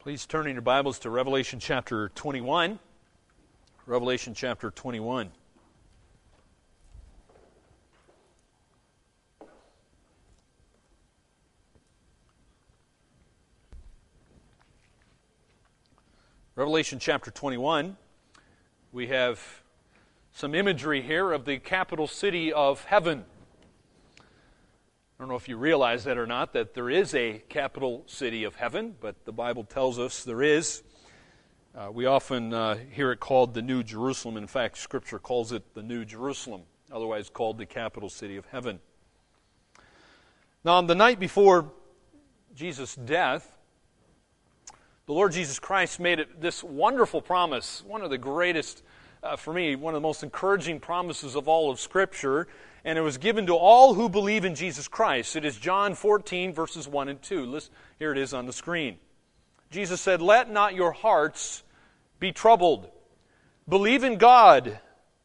Please turn in your Bibles to Revelation chapter 21. Revelation chapter 21. Revelation chapter 21. We have some imagery here of the capital city of heaven. I don't know if you realize that or not, that there is a capital city of heaven, but the Bible tells us there is. Uh, we often uh, hear it called the New Jerusalem. In fact, Scripture calls it the New Jerusalem, otherwise called the capital city of heaven. Now, on the night before Jesus' death, the Lord Jesus Christ made it this wonderful promise, one of the greatest, uh, for me, one of the most encouraging promises of all of Scripture and it was given to all who believe in Jesus Christ. It is John 14, verses 1 and 2. Listen, here it is on the screen. Jesus said, Let not your hearts be troubled. Believe in God.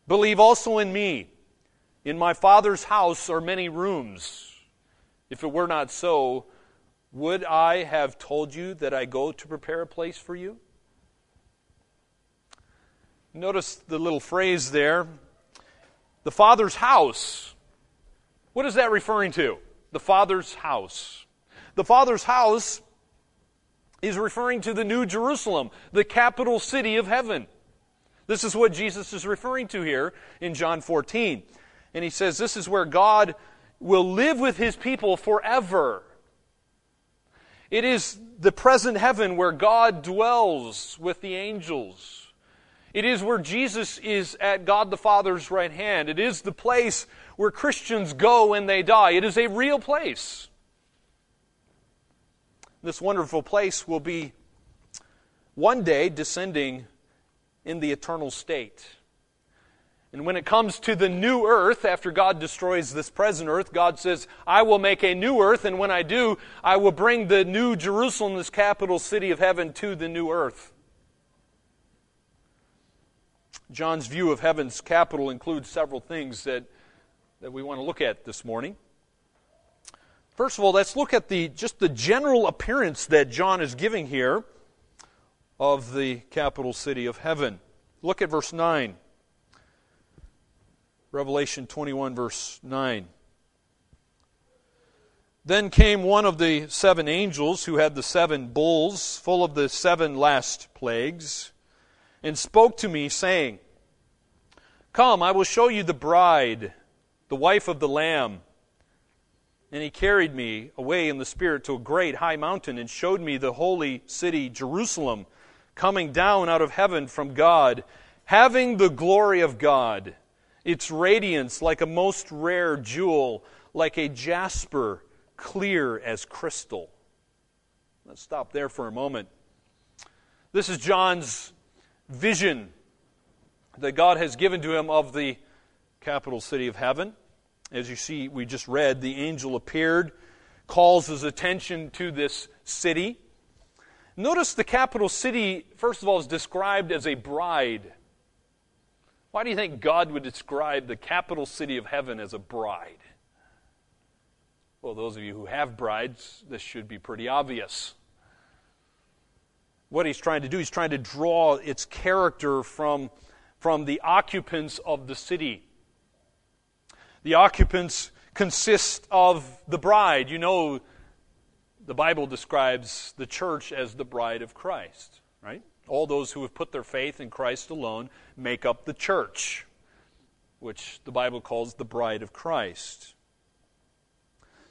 Believe also in me. In my Father's house are many rooms. If it were not so, would I have told you that I go to prepare a place for you? Notice the little phrase there the Father's house. What is that referring to? The Father's house. The Father's house is referring to the New Jerusalem, the capital city of heaven. This is what Jesus is referring to here in John 14. And he says this is where God will live with his people forever. It is the present heaven where God dwells with the angels. It is where Jesus is at God the Father's right hand. It is the place where Christians go when they die. It is a real place. This wonderful place will be one day descending in the eternal state. And when it comes to the new earth, after God destroys this present earth, God says, I will make a new earth, and when I do, I will bring the new Jerusalem, this capital city of heaven, to the new earth. John's view of heaven's capital includes several things that, that we want to look at this morning. First of all, let's look at the just the general appearance that John is giving here of the capital city of heaven. Look at verse 9. Revelation 21, verse 9. Then came one of the seven angels who had the seven bulls full of the seven last plagues and spoke to me, saying, Come, I will show you the bride, the wife of the Lamb. And he carried me away in the Spirit to a great high mountain and showed me the holy city, Jerusalem, coming down out of heaven from God, having the glory of God, its radiance like a most rare jewel, like a jasper, clear as crystal. Let's stop there for a moment. This is John's vision that God has given to him of the capital city of heaven. As you see, we just read, the angel appeared, calls his attention to this city. Notice the capital city, first of all, is described as a bride. Why do you think God would describe the capital city of heaven as a bride? Well, those of you who have brides, this should be pretty obvious what he's trying to do. He's trying to draw its character from, from the occupants of the city. The occupants consist of the bride. You know, the Bible describes the church as the bride of Christ, right? All those who have put their faith in Christ alone make up the church, which the Bible calls the bride of Christ.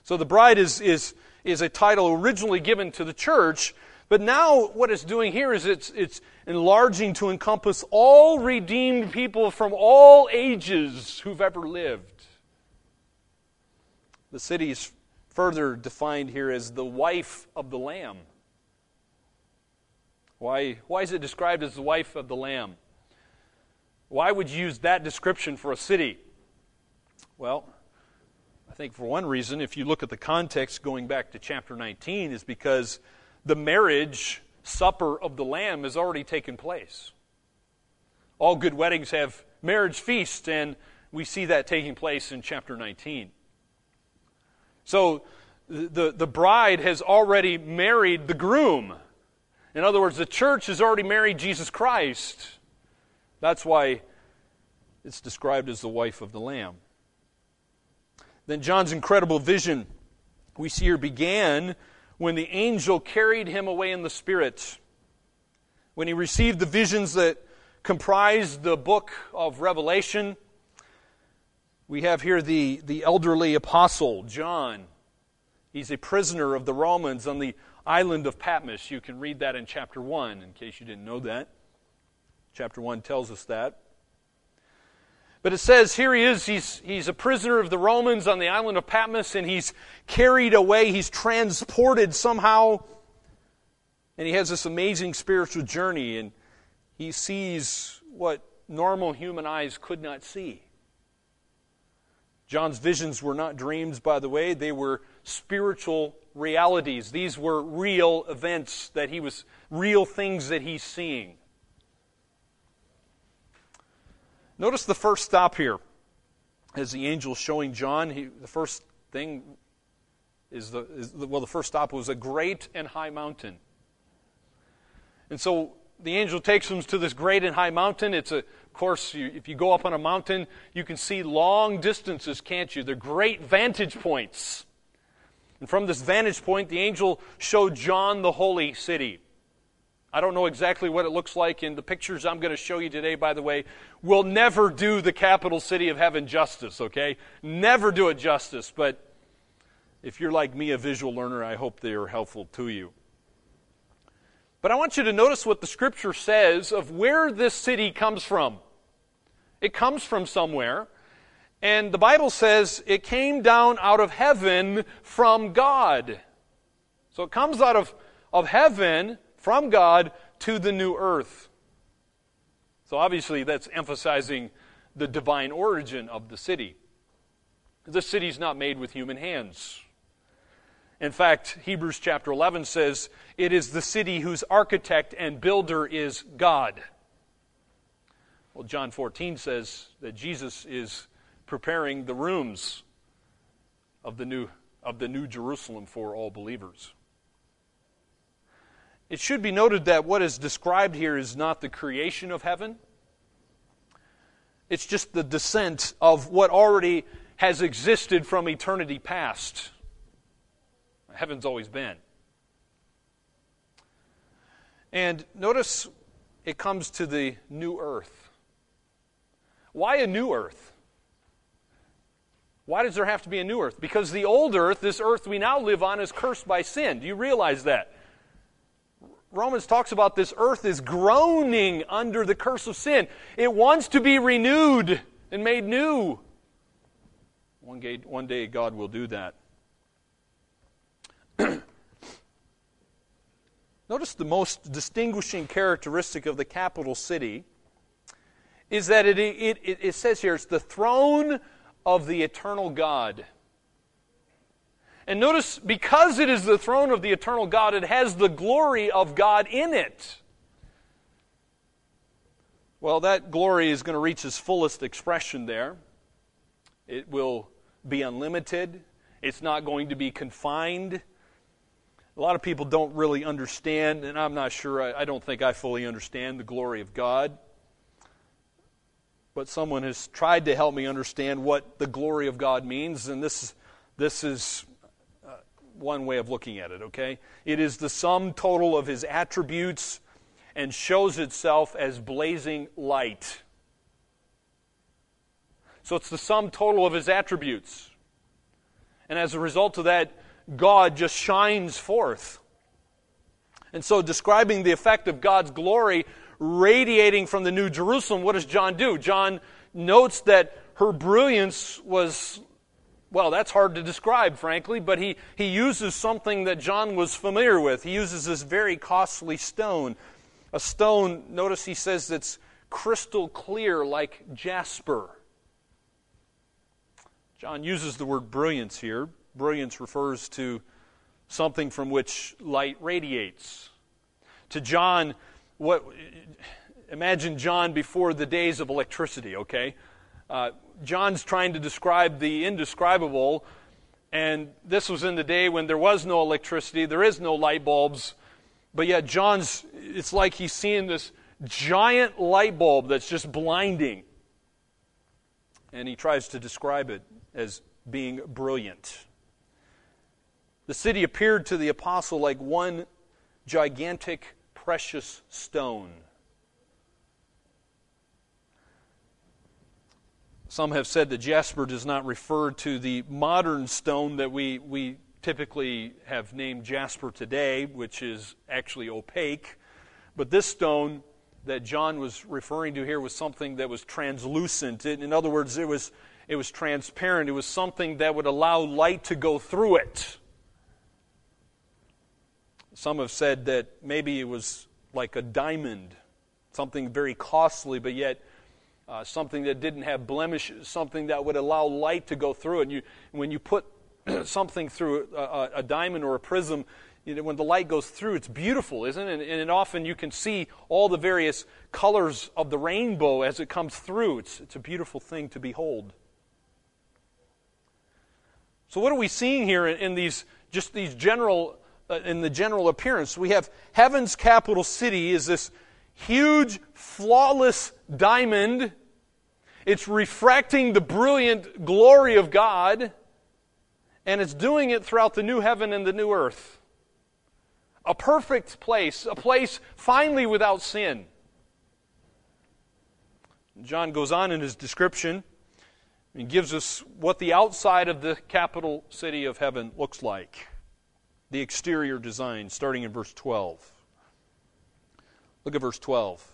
So the bride is, is, is a title originally given to the church, but now, what it's doing here is it's, it's enlarging to encompass all redeemed people from all ages who've ever lived. The city is further defined here as the wife of the Lamb. Why, why is it described as the wife of the Lamb? Why would you use that description for a city? Well, I think for one reason, if you look at the context going back to chapter 19, is because the marriage supper of the Lamb has already taken place. All good weddings have marriage feasts, and we see that taking place in chapter 19. So the, the bride has already married the groom. In other words, the church has already married Jesus Christ. That's why it's described as the wife of the Lamb. Then John's incredible vision we see here began when the angel carried him away in the Spirit. When he received the visions that comprise the book of Revelation, we have here the, the elderly apostle, John. He's a prisoner of the Romans on the island of Patmos. You can read that in chapter 1, in case you didn't know that. Chapter 1 tells us that. But it says here he is, he's, he's a prisoner of the Romans on the island of Patmos, and he's carried away, he's transported somehow, and he has this amazing spiritual journey, and he sees what normal human eyes could not see. John's visions were not dreams, by the way, they were spiritual realities. These were real events that he was, real things that he's seeing. Notice the first stop here. As the angel showing John, he, the first thing is the, is the, well, the first stop was a great and high mountain. And so the angel takes him to this great and high mountain. It's a, of course, you, if you go up on a mountain, you can see long distances, can't you? They're great vantage points. And from this vantage point, the angel showed John the holy city. I don't know exactly what it looks like, and the pictures I'm going to show you today, by the way, will never do the capital city of heaven justice, okay? Never do it justice, but if you're like me, a visual learner, I hope they are helpful to you. But I want you to notice what the scripture says of where this city comes from. It comes from somewhere, and the Bible says it came down out of heaven from God. So it comes out of, of heaven from God to the new earth. So obviously, that's emphasizing the divine origin of the city. The city's not made with human hands. In fact, Hebrews chapter 11 says, It is the city whose architect and builder is God. Well, John 14 says that Jesus is preparing the rooms of the new, of the new Jerusalem for all believers. It should be noted that what is described here is not the creation of heaven. It's just the descent of what already has existed from eternity past. Heaven's always been. And notice it comes to the new earth. Why a new earth? Why does there have to be a new earth? Because the old earth, this earth we now live on, is cursed by sin. Do you realize that? Romans talks about this earth is groaning under the curse of sin. It wants to be renewed and made new. One day, one day God will do that. Notice the most distinguishing characteristic of the capital city is that it, it, it, it says here it's the throne of the eternal God. And notice, because it is the throne of the eternal God, it has the glory of God in it. Well, that glory is going to reach its fullest expression there. It will be unlimited, it's not going to be confined. A lot of people don't really understand, and I'm not sure, I, I don't think I fully understand the glory of God. But someone has tried to help me understand what the glory of God means, and this, this is one way of looking at it, okay? It is the sum total of his attributes and shows itself as blazing light. So it's the sum total of his attributes. And as a result of that, God just shines forth. And so, describing the effect of God's glory radiating from the New Jerusalem, what does John do? John notes that her brilliance was well, that's hard to describe, frankly, but he, he uses something that John was familiar with. He uses this very costly stone. A stone, notice he says that's crystal clear like jasper. John uses the word brilliance here. Brilliance refers to something from which light radiates. To John, what imagine John before the days of electricity, okay? Uh, John's trying to describe the indescribable, and this was in the day when there was no electricity, there is no light bulbs, But yet, John's, it's like he's seeing this giant light bulb that's just blinding. And he tries to describe it as being brilliant. The city appeared to the apostle like one gigantic precious stone. Some have said that jasper does not refer to the modern stone that we, we typically have named jasper today, which is actually opaque. But this stone that John was referring to here was something that was translucent. In other words, it was, it was transparent. It was something that would allow light to go through it. Some have said that maybe it was like a diamond, something very costly, but yet uh, something that didn't have blemishes, something that would allow light to go through. And you, when you put something through a, a, diamond or a prism, you know, when the light goes through, it's beautiful, isn't it? And, and often you can see all the various colors of the rainbow as it comes through. It's, it's a beautiful thing to behold. So, what are we seeing here in, in these just these general uh, in the general appearance? We have heaven's capital city is this huge, flawless diamond. It's refracting the brilliant glory of God, and it's doing it throughout the new heaven and the new earth. A perfect place, a place finally without sin. John goes on in his description and gives us what the outside of the capital city of heaven looks like. The exterior design, starting in verse 12. Look at verse 12.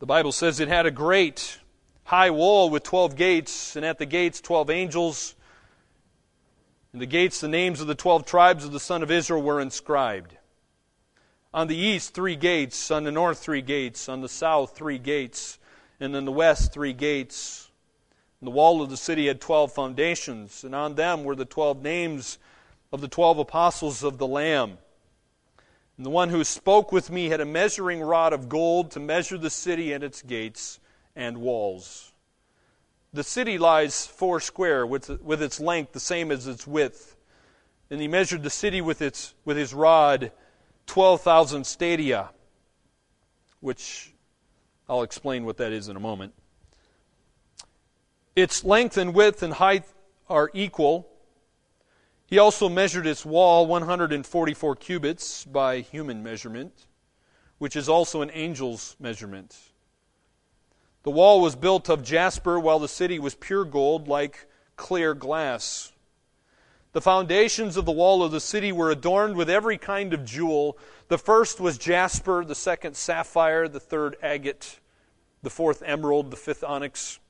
The Bible says it had a great high wall with 12 gates, and at the gates 12 angels. In the gates, the names of the 12 tribes of the son of Israel were inscribed. On the east, three gates. On the north, three gates. On the south, three gates. And in the west, three gates. And the wall of the city had 12 foundations, and on them were the 12 names of the 12 apostles of the Lamb. And the one who spoke with me had a measuring rod of gold to measure the city and its gates and walls. The city lies four square, with, with its length the same as its width. And he measured the city with, its, with his rod, 12,000 stadia, which I'll explain what that is in a moment. Its length and width and height are equal he also measured its wall 144 cubits by human measurement, which is also an angel's measurement. The wall was built of jasper, while the city was pure gold, like clear glass. The foundations of the wall of the city were adorned with every kind of jewel. The first was jasper, the second sapphire, the third agate, the fourth emerald, the fifth onyx,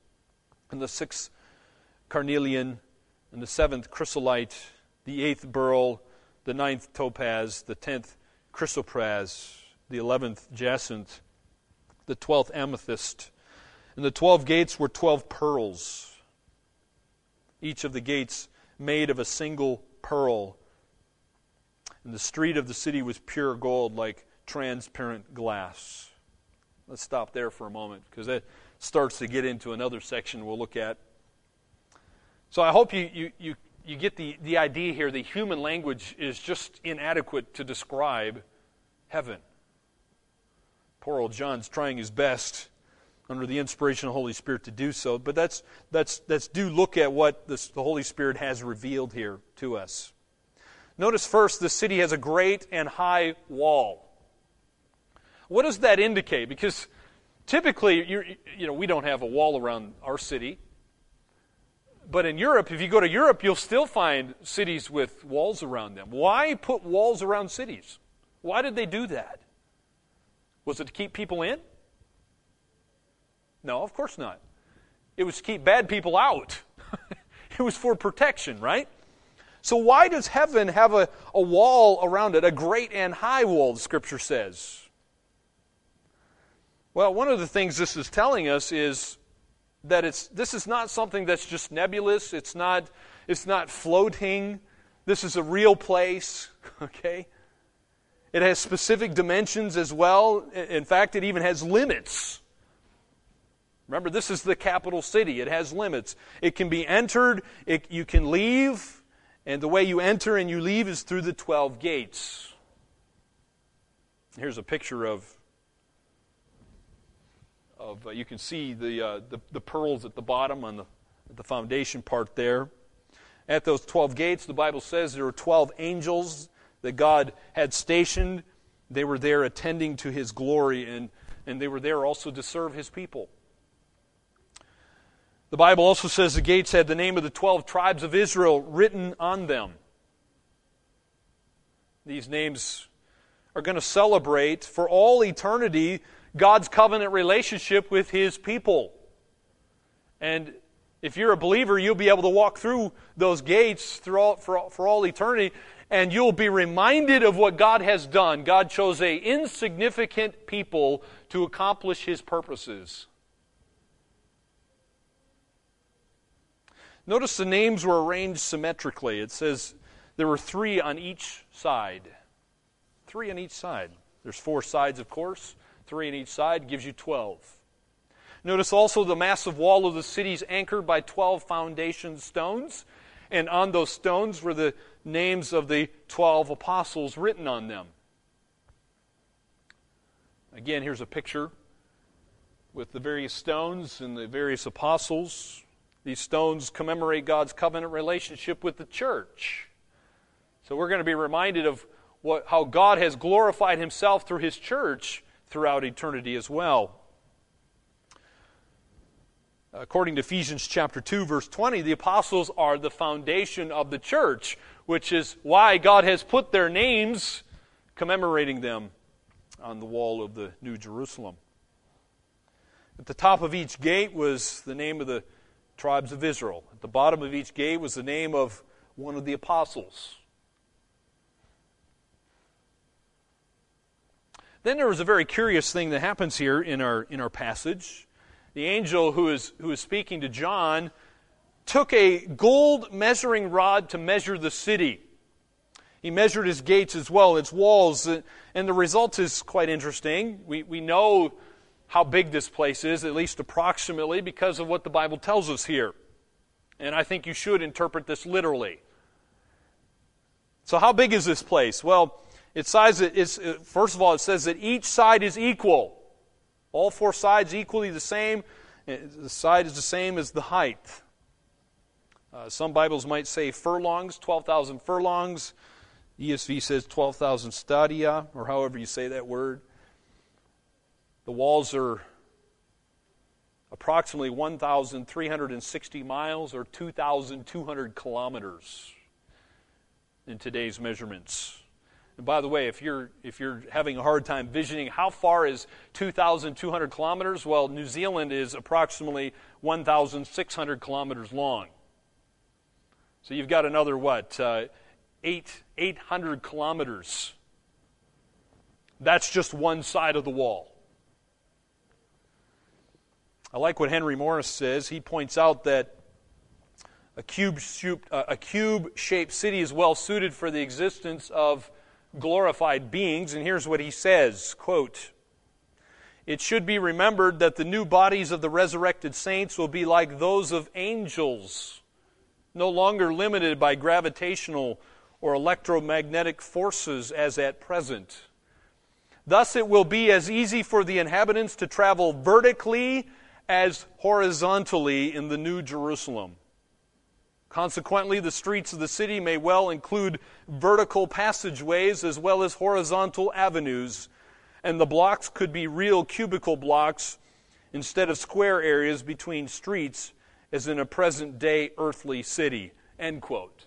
and the sixth carnelian, and the seventh chrysolite the eighth beryl, the ninth topaz, the tenth chrysoprase, the eleventh jacinth, the twelfth amethyst. And the twelve gates were twelve pearls, each of the gates made of a single pearl. And the street of the city was pure gold, like transparent glass. Let's stop there for a moment because that starts to get into another section we'll look at. So I hope you, you, you you get the, the idea here the human language is just inadequate to describe heaven. Poor old John's trying his best under the inspiration of the Holy Spirit to do so, but that's, that's, that's do look at what this, the Holy Spirit has revealed here to us. Notice first, the city has a great and high wall. What does that indicate? Because typically, you know, we don't have a wall around our city. But in Europe, if you go to Europe, you'll still find cities with walls around them. Why put walls around cities? Why did they do that? Was it to keep people in? No, of course not. It was to keep bad people out. it was for protection, right? So, why does heaven have a, a wall around it, a great and high wall, the scripture says? Well, one of the things this is telling us is that it's this is not something that's just nebulous. It's not it's not floating. This is a real place okay? It has specific dimensions as well. In fact it even has limits. Remember this is the capital city. It has limits. It can be entered. It, you can leave. And the way you enter and you leave is through the 12 gates. Here's a picture of, of uh, you can see the, uh, the, the, pearls at the bottom on the, the foundation part there. At those 12 gates, the Bible says there were 12 angels that God had stationed. They were there attending to his glory, and, and they were there also to serve his people. The Bible also says the gates had the name of the 12 tribes of Israel written on them. These names are going to celebrate for all eternity God's covenant relationship with his people. And if you're a believer, you'll be able to walk through those gates for, for all eternity, and you'll be reminded of what God has done. God chose a insignificant people to accomplish his purposes. Notice the names were arranged symmetrically. It says there were three on each side. Three on each side. There's four sides, of course. Three on each side gives you 12. Notice also the massive wall of the city is anchored by 12 foundation stones, and on those stones were the names of the 12 apostles written on them. Again, here's a picture with the various stones and the various apostles. These stones commemorate God's covenant relationship with the church. So we're going to be reminded of what, how God has glorified himself through his church throughout eternity as well. According to Ephesians chapter 2 verse 20, the apostles are the foundation of the church, which is why God has put their names commemorating them on the wall of the New Jerusalem. At the top of each gate was the name of the tribes of Israel. At the bottom of each gate was the name of one of the apostles. Then there was a very curious thing that happens here in our, in our passage. The angel who is, who is speaking to John took a gold measuring rod to measure the city. He measured its gates as well, its walls, and the result is quite interesting. We, we know how big this place is, at least approximately, because of what the Bible tells us here. And I think you should interpret this literally. So, how big is this place? Well, it says it is, first of all, it says that each side is equal. All four sides equally the same. The side is the same as the height. Uh, some Bibles might say furlongs, 12,000 furlongs. ESV says 12,000 stadia, or however you say that word. The walls are approximately 1,360 miles or 2,200 kilometers in today's measurements. And by the way, if you're, if you're having a hard time visioning how far is 2,200 kilometers, well, New Zealand is approximately 1,600 kilometers long. So you've got another, what, uh, eight, 800 kilometers. That's just one side of the wall. I like what Henry Morris says. He points out that a cube shaped, uh, a cube shaped city is well suited for the existence of glorified beings. And here's what he says quote, It should be remembered that the new bodies of the resurrected saints will be like those of angels, no longer limited by gravitational or electromagnetic forces as at present. Thus, it will be as easy for the inhabitants to travel vertically as horizontally in the New Jerusalem. Consequently, the streets of the city may well include vertical passageways as well as horizontal avenues, and the blocks could be real cubical blocks instead of square areas between streets as in a present day earthly city. End quote.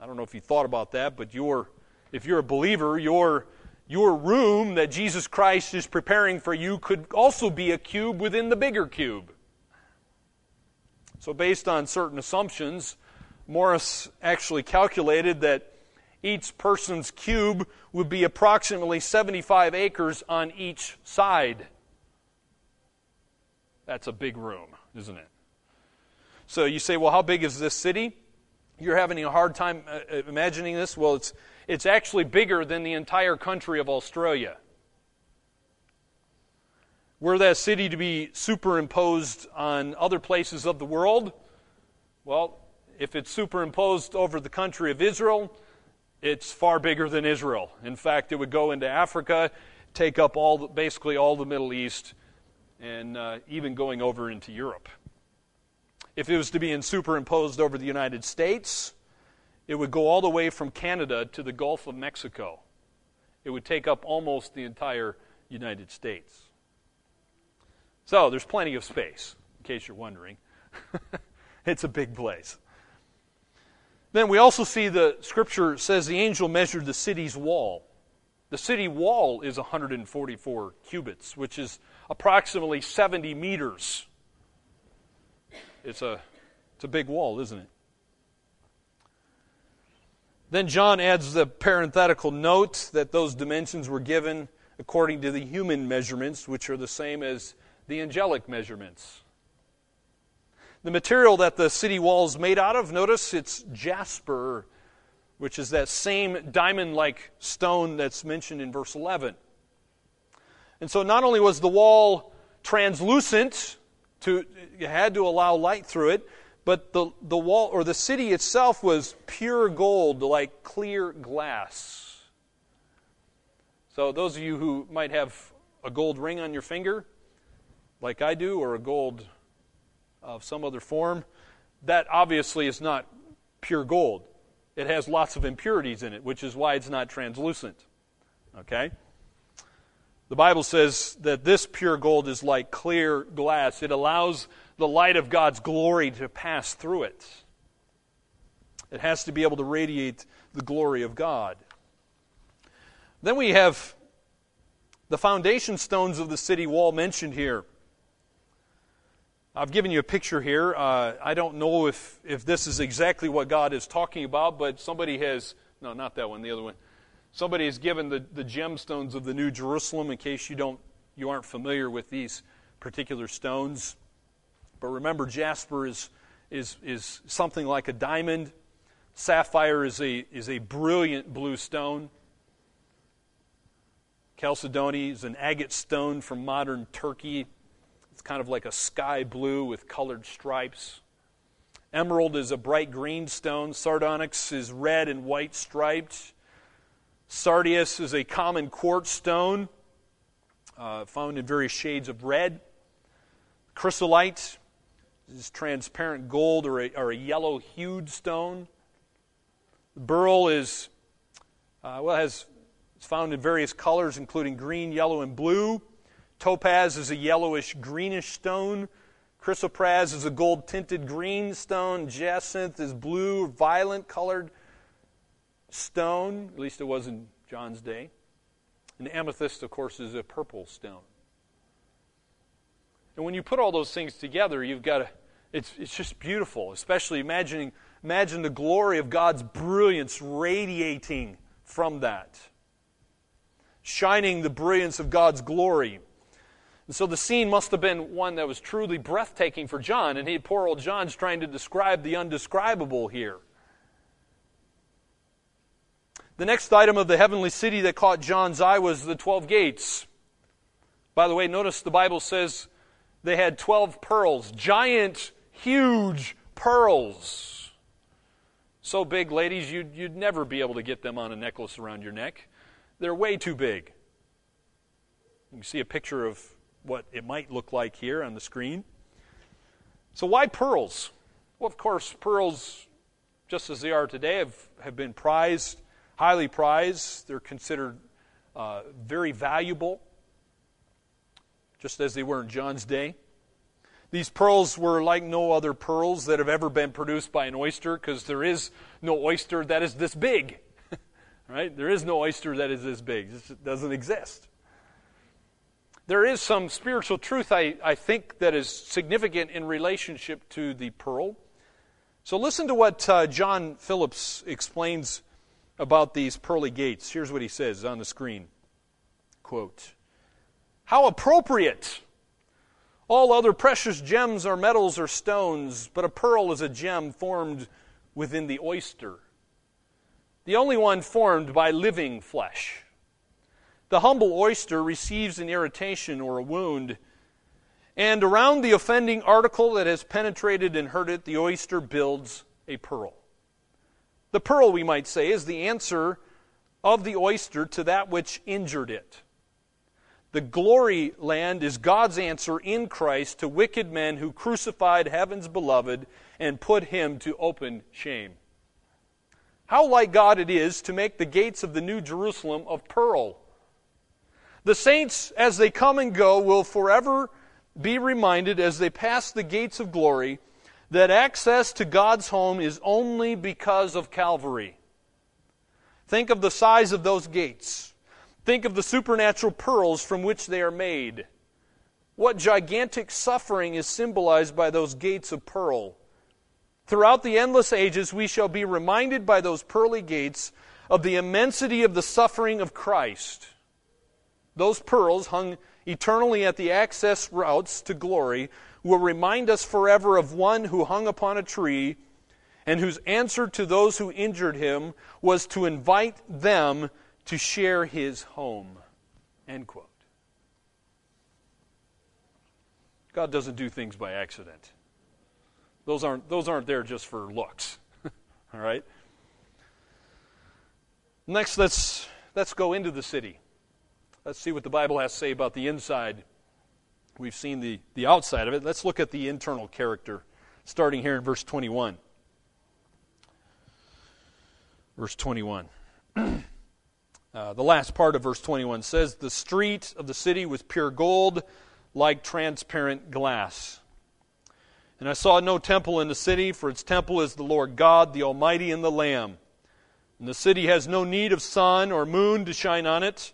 I don't know if you thought about that, but you're, if you're a believer, your your room that Jesus Christ is preparing for you could also be a cube within the bigger cube. So, based on certain assumptions, Morris actually calculated that each person's cube would be approximately 75 acres on each side. That's a big room, isn't it? So you say, well, how big is this city? You're having a hard time uh, uh, imagining this? Well, it's it's actually bigger than the entire country of Australia. Were that city to be superimposed on other places of the world? Well, if it's superimposed over the country of Israel, it's far bigger than Israel. In fact, it would go into Africa, take up all the, basically all the Middle East, and uh, even going over into Europe. If it was to be superimposed over the United States, it would go all the way from Canada to the Gulf of Mexico. It would take up almost the entire United States. So there's plenty of space, in case you're wondering. it's a big place. Then we also see the scripture says the angel measured the city's wall. The city wall is 144 cubits, which is approximately 70 meters. It's a, it's a big wall, isn't it? Then John adds the parenthetical note that those dimensions were given according to the human measurements, which are the same as the angelic measurements. The material that the city wall is made out of, notice it's jasper, which is that same diamond like stone that's mentioned in verse 11. And so not only was the wall translucent, to, it had to allow light through it, but the, the wall or the city itself was pure gold, like clear glass. So, those of you who might have a gold ring on your finger, like I do, or a gold of some other form, that obviously is not pure gold. It has lots of impurities in it, which is why it's not translucent. Okay? The Bible says that this pure gold is like clear glass. It allows the light of God's glory to pass through it. It has to be able to radiate the glory of God. Then we have the foundation stones of the city wall mentioned here. I've given you a picture here. Uh, I don't know if, if this is exactly what God is talking about, but somebody has, no, not that one, the other one. Somebody has given the, the gemstones of the New Jerusalem in case you, don't, you aren't familiar with these particular stones. But remember, jasper is, is, is something like a diamond. Sapphire is a, is a brilliant blue stone. Chalcedony is an agate stone from modern Turkey. Kind of like a sky blue with colored stripes. Emerald is a bright green stone. Sardonyx is red and white striped. Sardius is a common quartz stone uh, found in various shades of red. Chrysolite is transparent gold or a, or a yellow hued stone. Beryl is, uh, well, has, it's found in various colors, including green, yellow, and blue. Topaz is a yellowish greenish stone. Chrysoprase is a gold tinted green stone. Jacinth is blue, violent colored stone. At least it was in John's day. And amethyst, of course, is a purple stone. And when you put all those things together, you've got a, it's, it's just beautiful, especially imagining, imagine the glory of God's brilliance radiating from that, shining the brilliance of God's glory. And so the scene must have been one that was truly breathtaking for John, and he, poor old John's trying to describe the undescribable here. The next item of the heavenly city that caught John's eye was the 12 gates. By the way, notice the Bible says they had 12 pearls, giant, huge pearls. So big, ladies, you'd, you'd never be able to get them on a necklace around your neck. They're way too big. You see a picture of what it might look like here on the screen. So, why pearls? Well, of course, pearls, just as they are today, have, have been prized, highly prized. They're considered uh, very valuable just as they were in John's day. These pearls were like no other pearls that have ever been produced by an oyster because there is no oyster that is this big. right? There is no oyster that is this big. It doesn't exist. There is some spiritual truth, I, I think, that is significant in relationship to the pearl. So listen to what uh, John Phillips explains about these pearly gates. Here's what he says on the screen. Quote, how appropriate! All other precious gems are metals or stones, but a pearl is a gem formed within the oyster, the only one formed by living flesh. The humble oyster receives an irritation or a wound, and around the offending article that has penetrated and hurt it, the oyster builds a pearl. The pearl, we might say, is the answer of the oyster to that which injured it. The glory land is God's answer in Christ to wicked men who crucified heaven's beloved and put him to open shame. How like God it is to make the gates of the New Jerusalem of pearl. The saints, as they come and go, will forever be reminded as they pass the gates of glory that access to God's home is only because of Calvary. Think of the size of those gates. Think of the supernatural pearls from which they are made. What gigantic suffering is symbolized by those gates of pearl. Throughout the endless ages, we shall be reminded by those pearly gates of the immensity of the suffering of Christ. Those pearls, hung eternally at the access routes to glory, will remind us forever of one who hung upon a tree and whose answer to those who injured him was to invite them to share his home. End quote. God doesn't do things by accident. Those aren't, those aren't there just for looks. All right? Next, let's, let's go into the city. Let's see what the Bible has to say about the inside. We've seen the, the outside of it. Let's look at the internal character, starting here in verse 21. Verse 21. uh, the last part of verse 21 says, The street of the city was pure gold, like transparent glass. And I saw no temple in the city, for its temple is the Lord God, the Almighty, and the Lamb. And the city has no need of sun or moon to shine on it,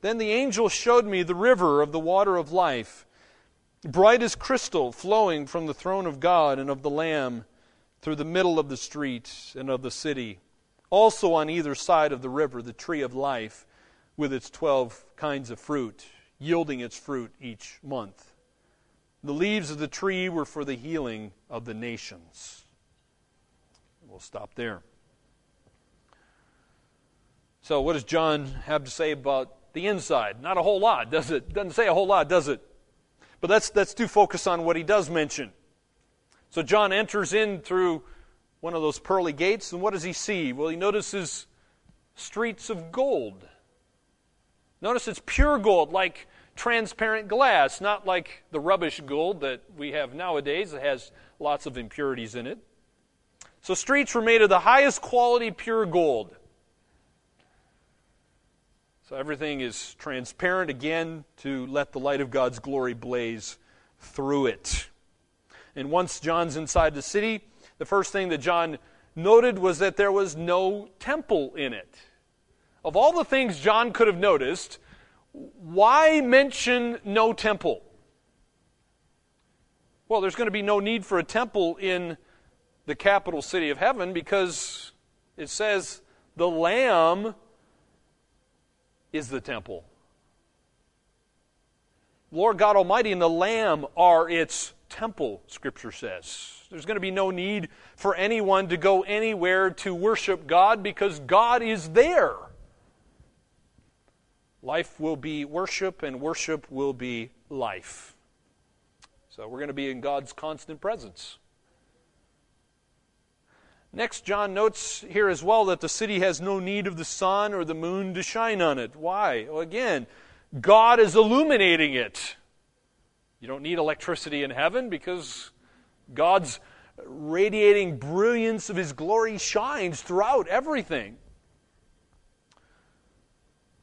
Then the angel showed me the river of the water of life, bright as crystal, flowing from the throne of God and of the Lamb through the middle of the street and of the city. Also on either side of the river, the tree of life with its twelve kinds of fruit, yielding its fruit each month. The leaves of the tree were for the healing of the nations. We'll stop there. So, what does John have to say about the inside? Not a whole lot, does it? Doesn't say a whole lot, does it? But let's, let's do focus on what he does mention. So, John enters in through one of those pearly gates, and what does he see? Well, he notices streets of gold. Notice it's pure gold, like transparent glass, not like the rubbish gold that we have nowadays that has lots of impurities in it. So, streets were made of the highest quality pure gold. So, everything is transparent again to let the light of God's glory blaze through it. And once John's inside the city, the first thing that John noted was that there was no temple in it. Of all the things John could have noticed, why mention no temple? Well, there's going to be no need for a temple in the capital city of heaven because it says the Lamb is the temple. Lord God Almighty and the Lamb are its temple, Scripture says. There's going to be no need for anyone to go anywhere to worship God because God is there. Life will be worship, and worship will be life. So we're going to be in God's constant presence. Next, John notes here as well that the city has no need of the sun or the moon to shine on it. Why? Well, again, God is illuminating it. You don't need electricity in heaven because God's radiating brilliance of His glory shines throughout everything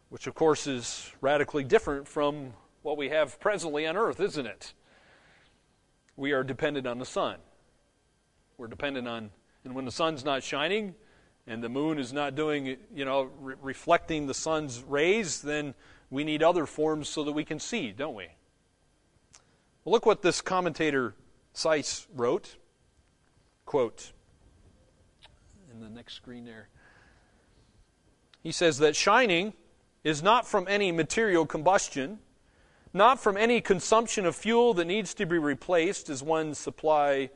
which of course is radically different from what we have presently on earth, isn't it? We are dependent on the sun. We're dependent on, and when the sun's not shining and the moon is not doing, you know, re- reflecting the sun's rays, then we need other forms so that we can see, don't we? Well, look what this commentator Seiss wrote. Quote, in the next screen there. He says that shining is not from any material combustion, not from any consumption of fuel that needs to be replaced as one supply,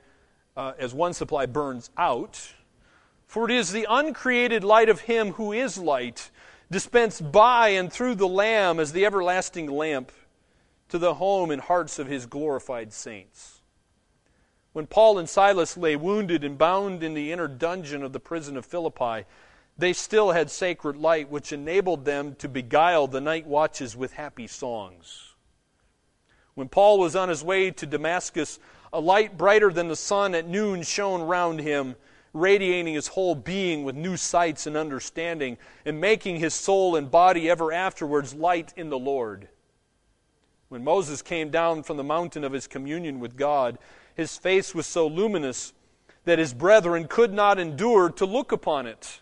uh, as one supply burns out. For it is the uncreated light of Him who is light, dispensed by and through the Lamb as the everlasting lamp to the home and hearts of His glorified saints. When Paul and Silas lay wounded and bound in the inner dungeon of the prison of Philippi, they still had sacred light, which enabled them to beguile the night watches with happy songs. When Paul was on his way to Damascus, a light brighter than the sun at noon shone round him, radiating his whole being with new sights and understanding, and making his soul and body ever afterwards light in the Lord. When Moses came down from the mountain of his communion with God, his face was so luminous that his brethren could not endure to look upon it.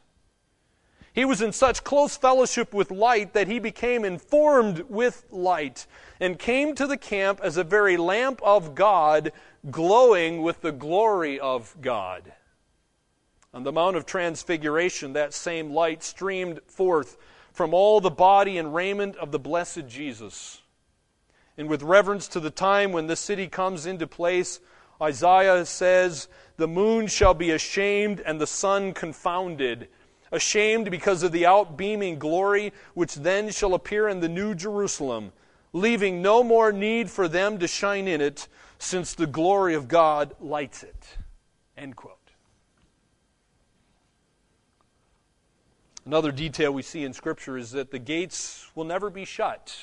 He was in such close fellowship with light that he became informed with light and came to the camp as a very lamp of God, glowing with the glory of God. On the Mount of Transfiguration, that same light streamed forth from all the body and raiment of the blessed Jesus. And with reverence to the time when the city comes into place, Isaiah says, The moon shall be ashamed and the sun confounded ashamed because of the outbeaming glory which then shall appear in the new Jerusalem, leaving no more need for them to shine in it, since the glory of God lights it. End quote. Another detail we see in Scripture is that the gates will never be shut,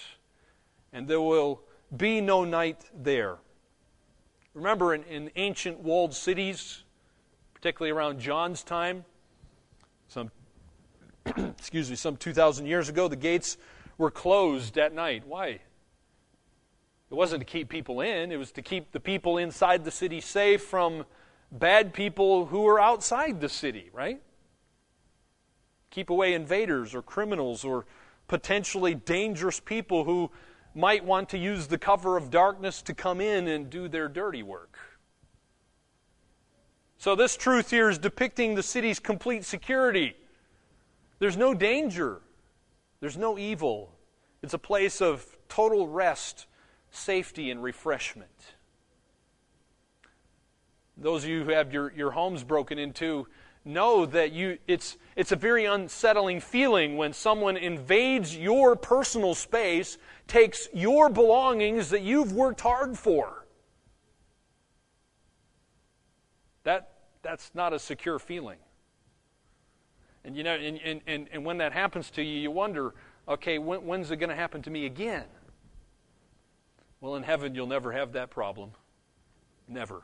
and there will be no night there. Remember, in, in ancient walled cities, particularly around John's time, some, excuse me, some 2,000 years ago, the gates were closed at night. Why? It wasn't to keep people in, it was to keep the people inside the city safe from bad people who were outside the city, right? Keep away invaders or criminals or potentially dangerous people who might want to use the cover of darkness to come in and do their dirty work. So, this truth here is depicting the city's complete security. There's no danger, there's no evil. It's a place of total rest, safety, and refreshment. Those of you who have your, your homes broken into know that you, it's, it's a very unsettling feeling when someone invades your personal space, takes your belongings that you've worked hard for. That, that's not a secure feeling. And you know, and, and, and, when that happens to you, you wonder, okay, when, when's it going to happen to me again? Well, in heaven, you'll never have that problem. Never.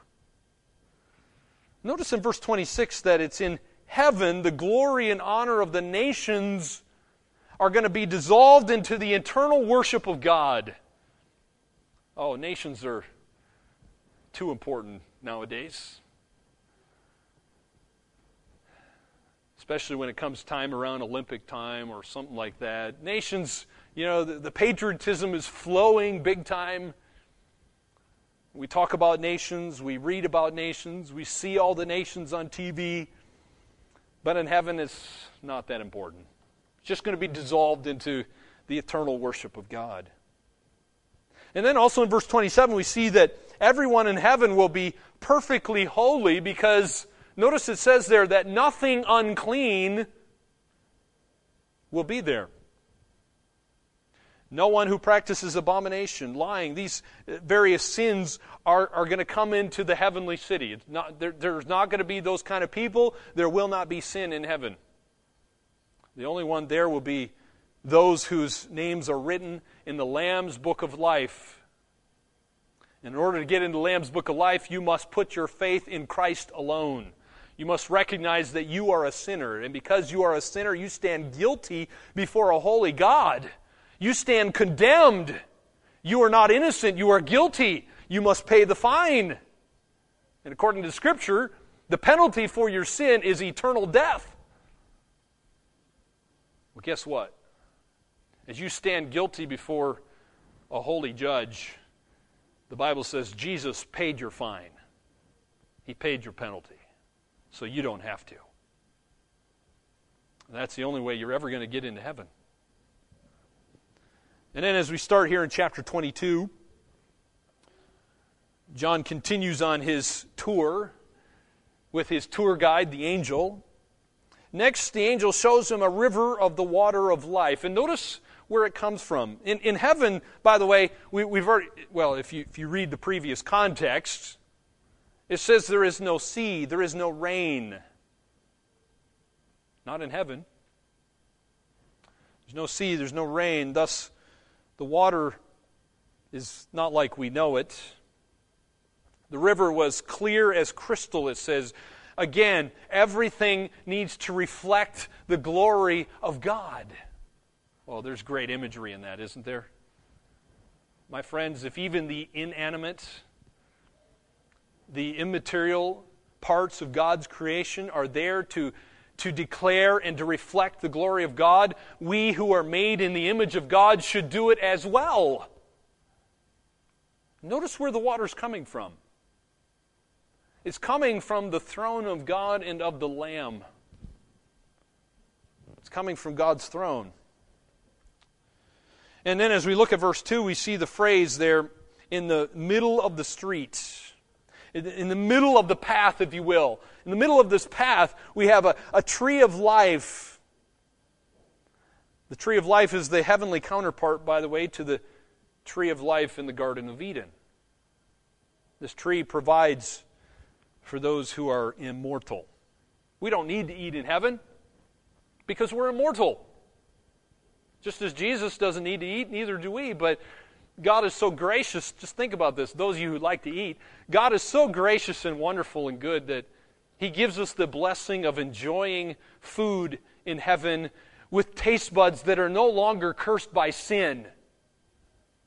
Notice in verse 26 that it's in heaven the glory and honor of the nations are going to be dissolved into the eternal worship of God. Oh, nations are too important nowadays. especially when it comes time around Olympic time or something like that. Nations, you know, the, the, patriotism is flowing big time. We talk about nations, we read about nations, we see all the nations on TV, but in heaven it's not that important. It's just going to be dissolved into the eternal worship of God. And then also in verse 27, we see that everyone in heaven will be perfectly holy because Notice it says there that nothing unclean will be there. No one who practices abomination, lying, these uh, various sins are, are going to come into the heavenly city. Not, there, there's not going to be those kind of people. There will not be sin in heaven. The only one there will be those whose names are written in the Lamb's book of life. In order to get into Lamb's book of life, you must put your faith in Christ alone. You must recognize that you are a sinner. And because you are a sinner, you stand guilty before a holy God. You stand condemned. You are not innocent. You are guilty. You must pay the fine. And according to Scripture, the penalty for your sin is eternal death. Well, guess what? As you stand guilty before a holy judge, the Bible says Jesus paid your fine, He paid your penalty so you don't have to. That's the only way you're ever going to get into heaven. And then as we start here in chapter 22, John continues on his tour with his tour guide, the angel. Next, the angel shows him a river of the water of life. And notice where it comes from. In, in heaven, by the way, we, have already, well, if you, if you read the previous context, it says there is no sea, there is no rain. Not in heaven. There's no sea, there's no rain. Thus, the water is not like we know it. The river was clear as crystal, it says. Again, everything needs to reflect the glory of God. Well, there's great imagery in that, isn't there? My friends, if even the inanimate, the immaterial parts of God's creation are there to, to declare and to reflect the glory of God, we who are made in the image of God should do it as well. Notice where the water's coming from. It's coming from the throne of God and of the Lamb. It's coming from God's throne. And then as we look at verse 2, we see the phrase there in the middle of the street. In the middle of the path, if you will. In the middle of this path, we have a, a tree of life. The tree of life is the heavenly counterpart, by the way, to the tree of life in the Garden of Eden. This tree provides for those who are immortal. We don't need to eat in heaven because we're immortal. Just as Jesus doesn't need to eat, neither do we. But God is so gracious. Just think about this. Those of you who like to eat, God is so gracious and wonderful and good that He gives us the blessing of enjoying food in heaven with taste buds that are no longer cursed by sin.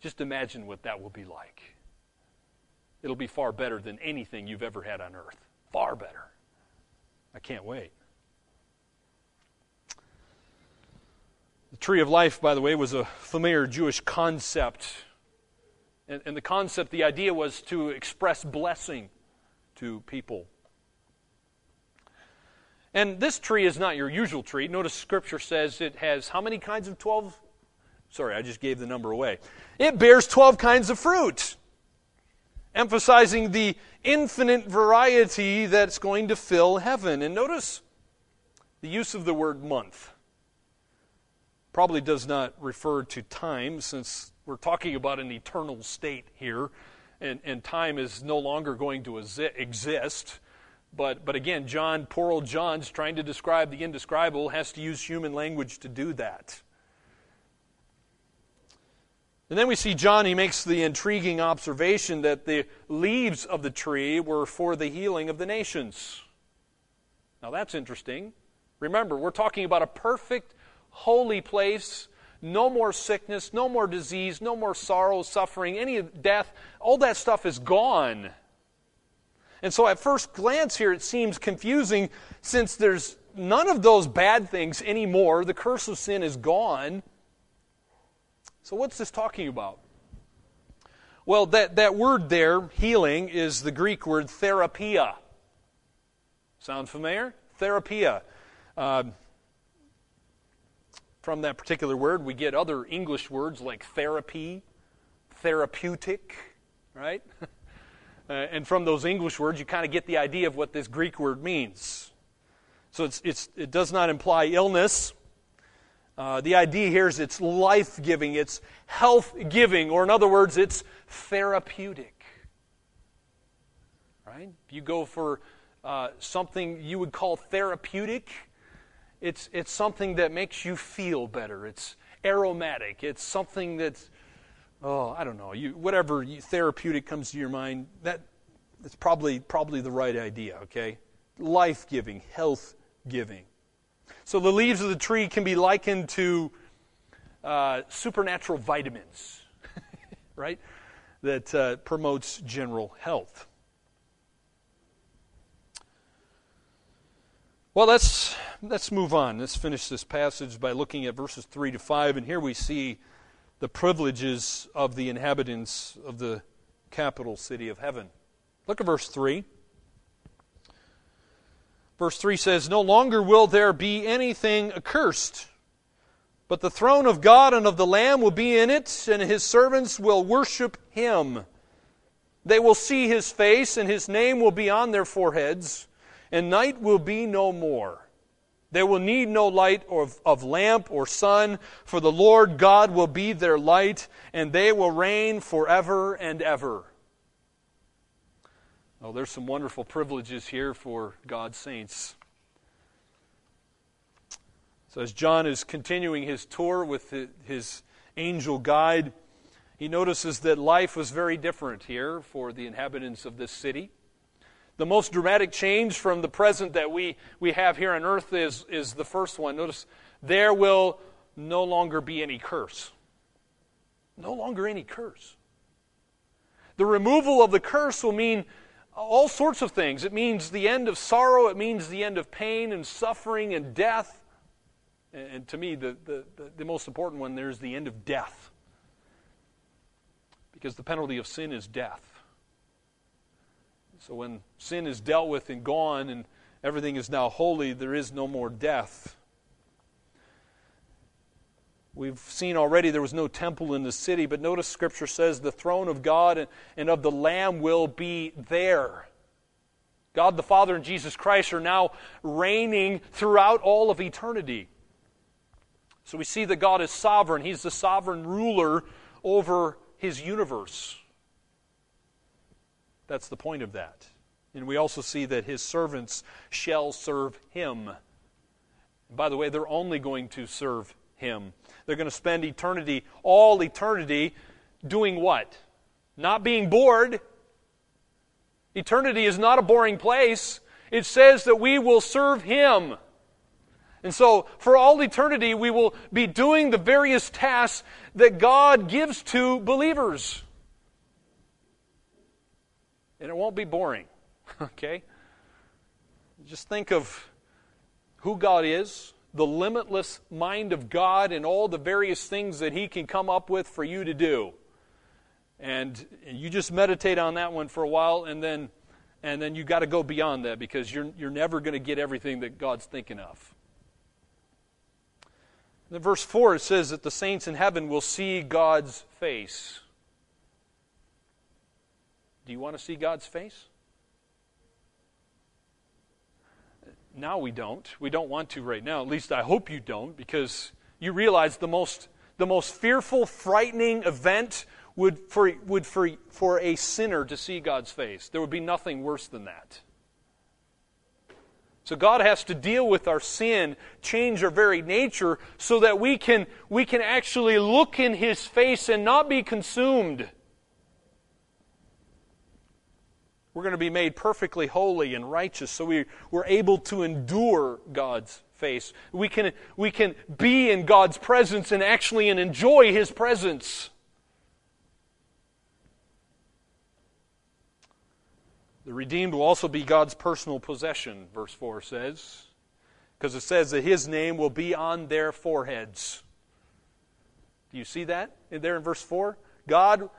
Just imagine what that will be like. It'll be far better than anything you've ever had on earth. Far better. I can't wait. The tree of life, by the way, was a familiar Jewish concept. And, and the concept, the idea was to express blessing to people. And this tree is not your usual tree. Notice Scripture says it has how many kinds of 12? Sorry, I just gave the number away. It bears 12 kinds of fruit emphasizing the infinite variety that's going to fill heaven. And notice the use of the word month. Probably does not refer to time, since we're talking about an eternal state here, and, and time is no longer going to exist. But, but again, John, poor old John's trying to describe the indescribable, has to use human language to do that. And then we see John, he makes the intriguing observation that the leaves of the tree were for the healing of the nations. Now that's interesting. Remember, we're talking about a perfect, holy place. No more sickness, no more disease, no more sorrow, suffering, any death. All that stuff is gone. And so at first glance here, it seems confusing since there's none of those bad things anymore. The curse of sin is gone. So, what's this talking about? Well, that, that word there, healing, is the Greek word therapia. Sound familiar? Therapia. Uh, from that particular word, we get other English words like therapy, therapeutic, right? uh, and from those English words, you kind of get the idea of what this Greek word means. So it's, it's, it does not imply illness. Uh, the idea here is it's life giving, it's health giving, or in other words, it's therapeutic. Right? If you go for uh, something you would call therapeutic, it's, it's something that makes you feel better. It's aromatic. It's something that's, oh, I don't know, you, whatever you, therapeutic comes to your mind, that, that's probably, probably the right idea, okay? Life giving, health giving. So the leaves of the tree can be likened to uh, supernatural vitamins, right? That uh, promotes general health. Well, let's let's move on. Let's finish this passage by looking at verses three to five, and here we see the privileges of the inhabitants of the capital city of heaven. Look at verse three. Verse 3 says, No longer will there be anything accursed, but the throne of God and of the Lamb will be in it, and his servants will worship him. They will see his face, and his name will be on their foreheads, and night will be no more. They will need no light of, of lamp or sun, for the Lord God will be their light, and they will reign forever and ever. Oh, there's some wonderful privileges here for God's saints. So, as John is continuing his tour with his angel guide, he notices that life was very different here for the inhabitants of this city. The most dramatic change from the present that we, we have here on earth is, is the first one. Notice, there will no longer be any curse. No longer any curse. The removal of the curse will mean all sorts of things. It means the end of sorrow, it means the end of pain and suffering and death. And, to me, the, the, the most important one there is the end of death. Because the penalty of sin is death. So when sin is dealt with and gone and everything is now holy, there is no more death. We've seen already there was no temple in the city, but notice Scripture says the throne of God and of the Lamb will be there. God the Father and Jesus Christ are now reigning throughout all of eternity. So we see that God is sovereign. He's the sovereign ruler over his universe. That's the point of that. And we also see that his servants shall serve him. By the way, they're only going to serve him. They're going to spend eternity, all eternity, doing what? Not being bored. Eternity is not a boring place. It says that we will serve Him. And so, for all eternity, we will be doing the various tasks that God gives to believers. And it won't be boring, okay? Just think of who God is, the limitless mind of God and all the various things that He can come up with for you to do. And you just meditate on that one for a while, and then, and then you got to go beyond that because you're, you're never going to get everything that God's thinking of. In verse 4, it says that the saints in heaven will see God's face. Do you want to see God's face? Now we don't. We don't want to right now. At least I hope you don't, because you realize the most, the most fearful, frightening event would for, would for, for a sinner to see God's face. There would be nothing worse than that. So God has to deal with our sin, change our very nature, so that we can, we can actually look in His face and not be consumed. We're going to be made perfectly holy and righteous, so we, we're able to endure God's face. We can, we can be in God's presence and actually and enjoy His presence. The redeemed will also be God's personal possession, verse 4 says, because it says that His name will be on their foreheads. Do you see that there in verse 4? God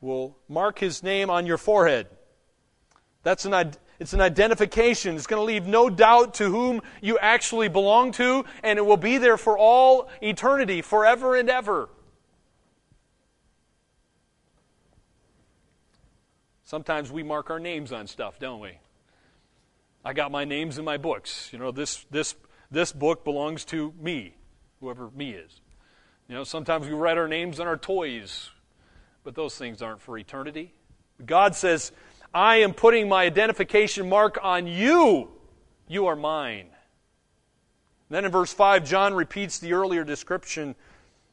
will mark his name on your forehead. That's an, it's an identification. It's going to leave no doubt to whom you actually belong to, and it will be there for all eternity, forever and ever. Sometimes we mark our names on stuff, don't we? I got my names in my books. You know, this, this, this book belongs to me, whoever me is. You know, sometimes we write our names on our toys but those things aren't for eternity. God says, I am putting my identification mark on you. You are mine. then in verse 5, John repeats the earlier description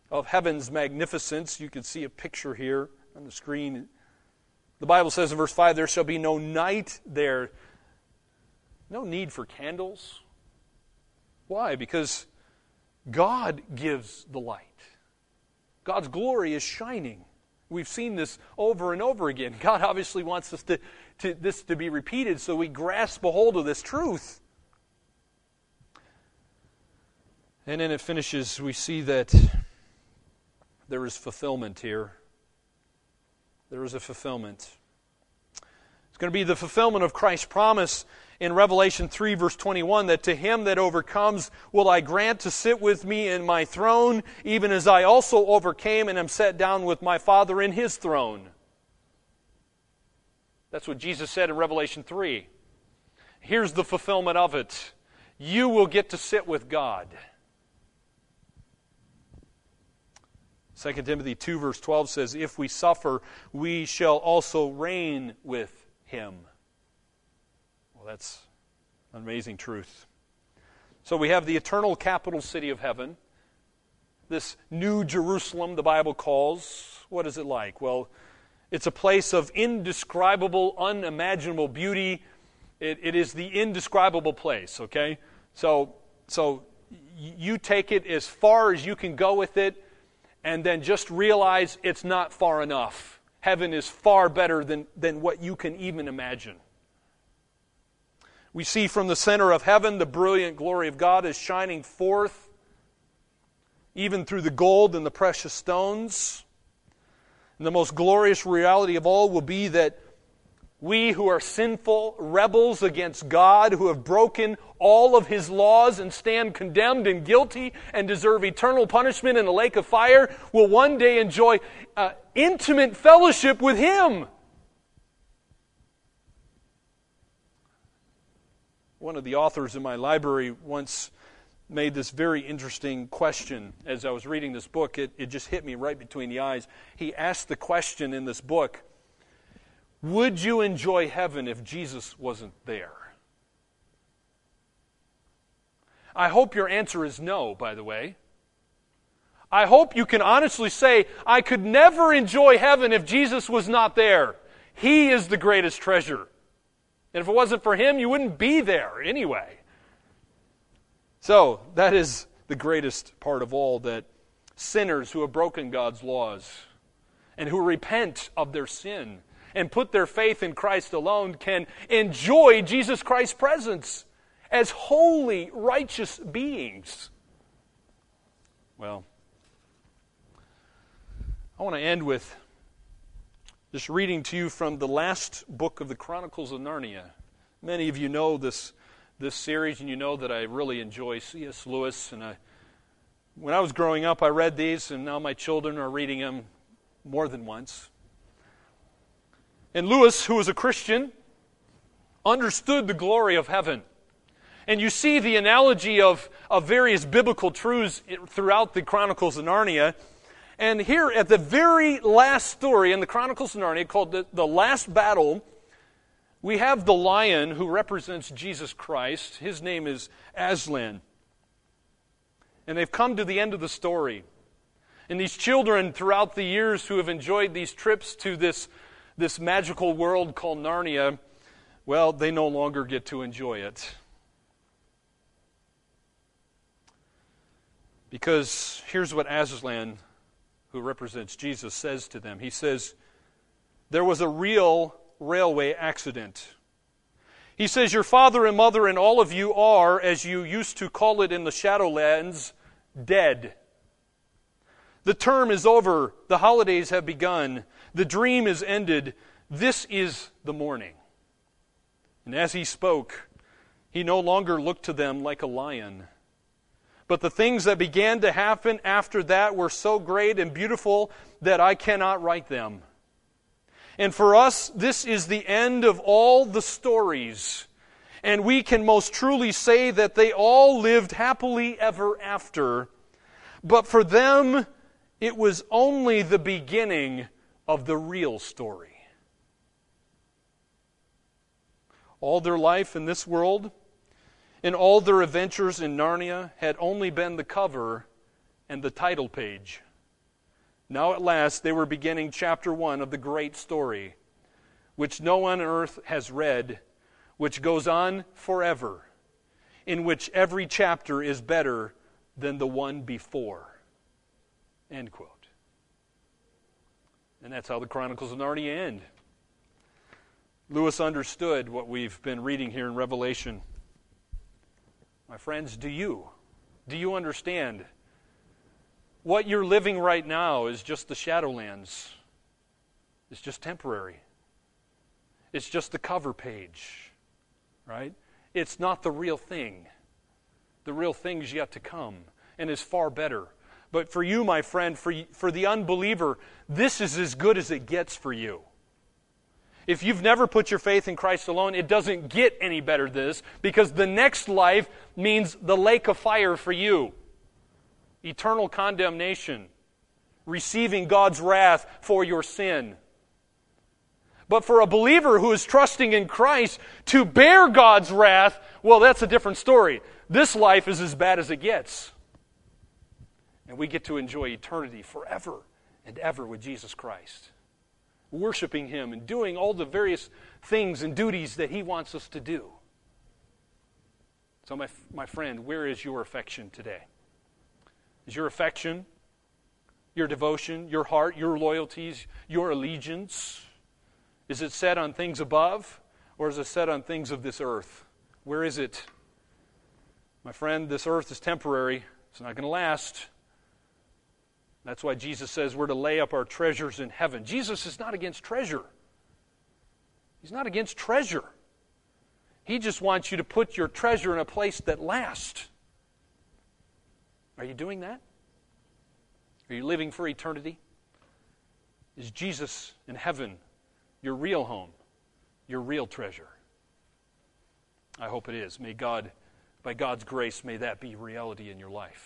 of heaven's magnificence. You can see a picture here on the screen. The Bible says in verse 5, There shall be no night there. No need for candles. Why? Because God gives the light. God's glory is shining. We've seen this over and over again. God obviously wants us to, to, this to be repeated so we grasp a hold of this truth. And then it finishes, we see that there is fulfillment here. There is a fulfillment. It's going to be the fulfillment of Christ's promise in Revelation 3, verse 21, that to him that overcomes will I grant to sit with me in my throne, even as I also overcame and am set down with my Father in his throne. That's what Jesus said in Revelation 3. Here's the fulfillment of it you will get to sit with God. 2 Timothy 2, verse 12 says, If we suffer, we shall also reign with him. Well, that's an amazing truth. So we have the eternal capital city of heaven, this new Jerusalem the Bible calls. What is it like? Well, it's a place of indescribable, unimaginable beauty. It, it is the indescribable place, okay? So, so you take it as far as you can go with it, and then just realize it's not far enough. Heaven is far better than, than what you can even imagine. We see from the center of heaven the brilliant glory of God is shining forth, even through the gold and the precious stones. And the most glorious reality of all will be that we who are sinful rebels against God, who have broken all of His laws and stand condemned and guilty and deserve eternal punishment in the lake of fire, will one day enjoy uh, intimate fellowship with Him. One of the authors in my library once made this very interesting question as I was reading this book. It, it just hit me right between the eyes. He asked the question in this book Would you enjoy heaven if Jesus wasn't there? I hope your answer is no, by the way. I hope you can honestly say, I could never enjoy heaven if Jesus was not there. He is the greatest treasure. And if it wasn't for him, you wouldn't be there anyway. So, that is the greatest part of all that sinners who have broken God's laws and who repent of their sin and put their faith in Christ alone can enjoy Jesus Christ's presence as holy, righteous beings. Well, I want to end with just reading to you from the last book of the Chronicles of Narnia. Many of you know this this series, and you know that I really enjoy C.S. Lewis. And I, when I was growing up, I read these, and now my children are reading them more than once. And Lewis, who was a Christian, understood the glory of heaven. And you see the analogy of, of various biblical truths throughout the Chronicles of Narnia. And here at the very last story in the Chronicles of Narnia, called the, the Last Battle, we have the lion who represents Jesus Christ. His name is Aslan. And they've come to the end of the story. And these children, throughout the years, who have enjoyed these trips to this, this magical world called Narnia, well, they no longer get to enjoy it. Because here's what Aslan, who represents Jesus, says to them He says, There was a real railway accident. He says, Your father and mother and all of you are, as you used to call it in the Shadowlands, dead. The term is over. The holidays have begun. The dream is ended. This is the morning. And as he spoke, he no longer looked to them like a lion. But the things that began to happen after that were so great and beautiful that I cannot write them. And for us, this is the end of all the stories. And we can most truly say that they all lived happily ever after. But for them, it was only the beginning of the real story. All their life in this world, and all their adventures in Narnia, had only been the cover and the title page. Now, at last, they were beginning chapter one of the great story, which no one on earth has read, which goes on forever, in which every chapter is better than the one before. End quote. And that's how the Chronicles of Narnia end. Lewis understood what we've been reading here in Revelation. My friends, do you? Do you understand what you're living right now is just the Shadowlands. It's just temporary. It's just the cover page, right? It's not the real thing. The real thing's yet to come and is far better. But for you, my friend, for, for the unbeliever, this is as good as it gets for you. If you've never put your faith in Christ alone, it doesn't get any better this because the next life means the lake of fire for you eternal condemnation, receiving God's wrath for your sin. But for a believer who is trusting in Christ to bear God's wrath, well, that's a different story. This life is as bad as it gets. And we get to enjoy eternity forever and ever with Jesus Christ, worshiping Him and doing all the various things and duties that He wants us to do. So, my, my friend, where is your affection today? Is your affection, your devotion, your heart, your loyalties, your allegiance? Is it set on things above or is it set on things of this earth? Where is it? My friend, this earth is temporary. It's not going to last. That's why Jesus says we're to lay up our treasures in heaven. Jesus is not against treasure. He's not against treasure. He just wants you to put your treasure in a place that lasts. Are you doing that? Are you living for eternity? Is Jesus in heaven your real home, your real treasure? I hope it is. May God, by God's grace, may that be reality in your life.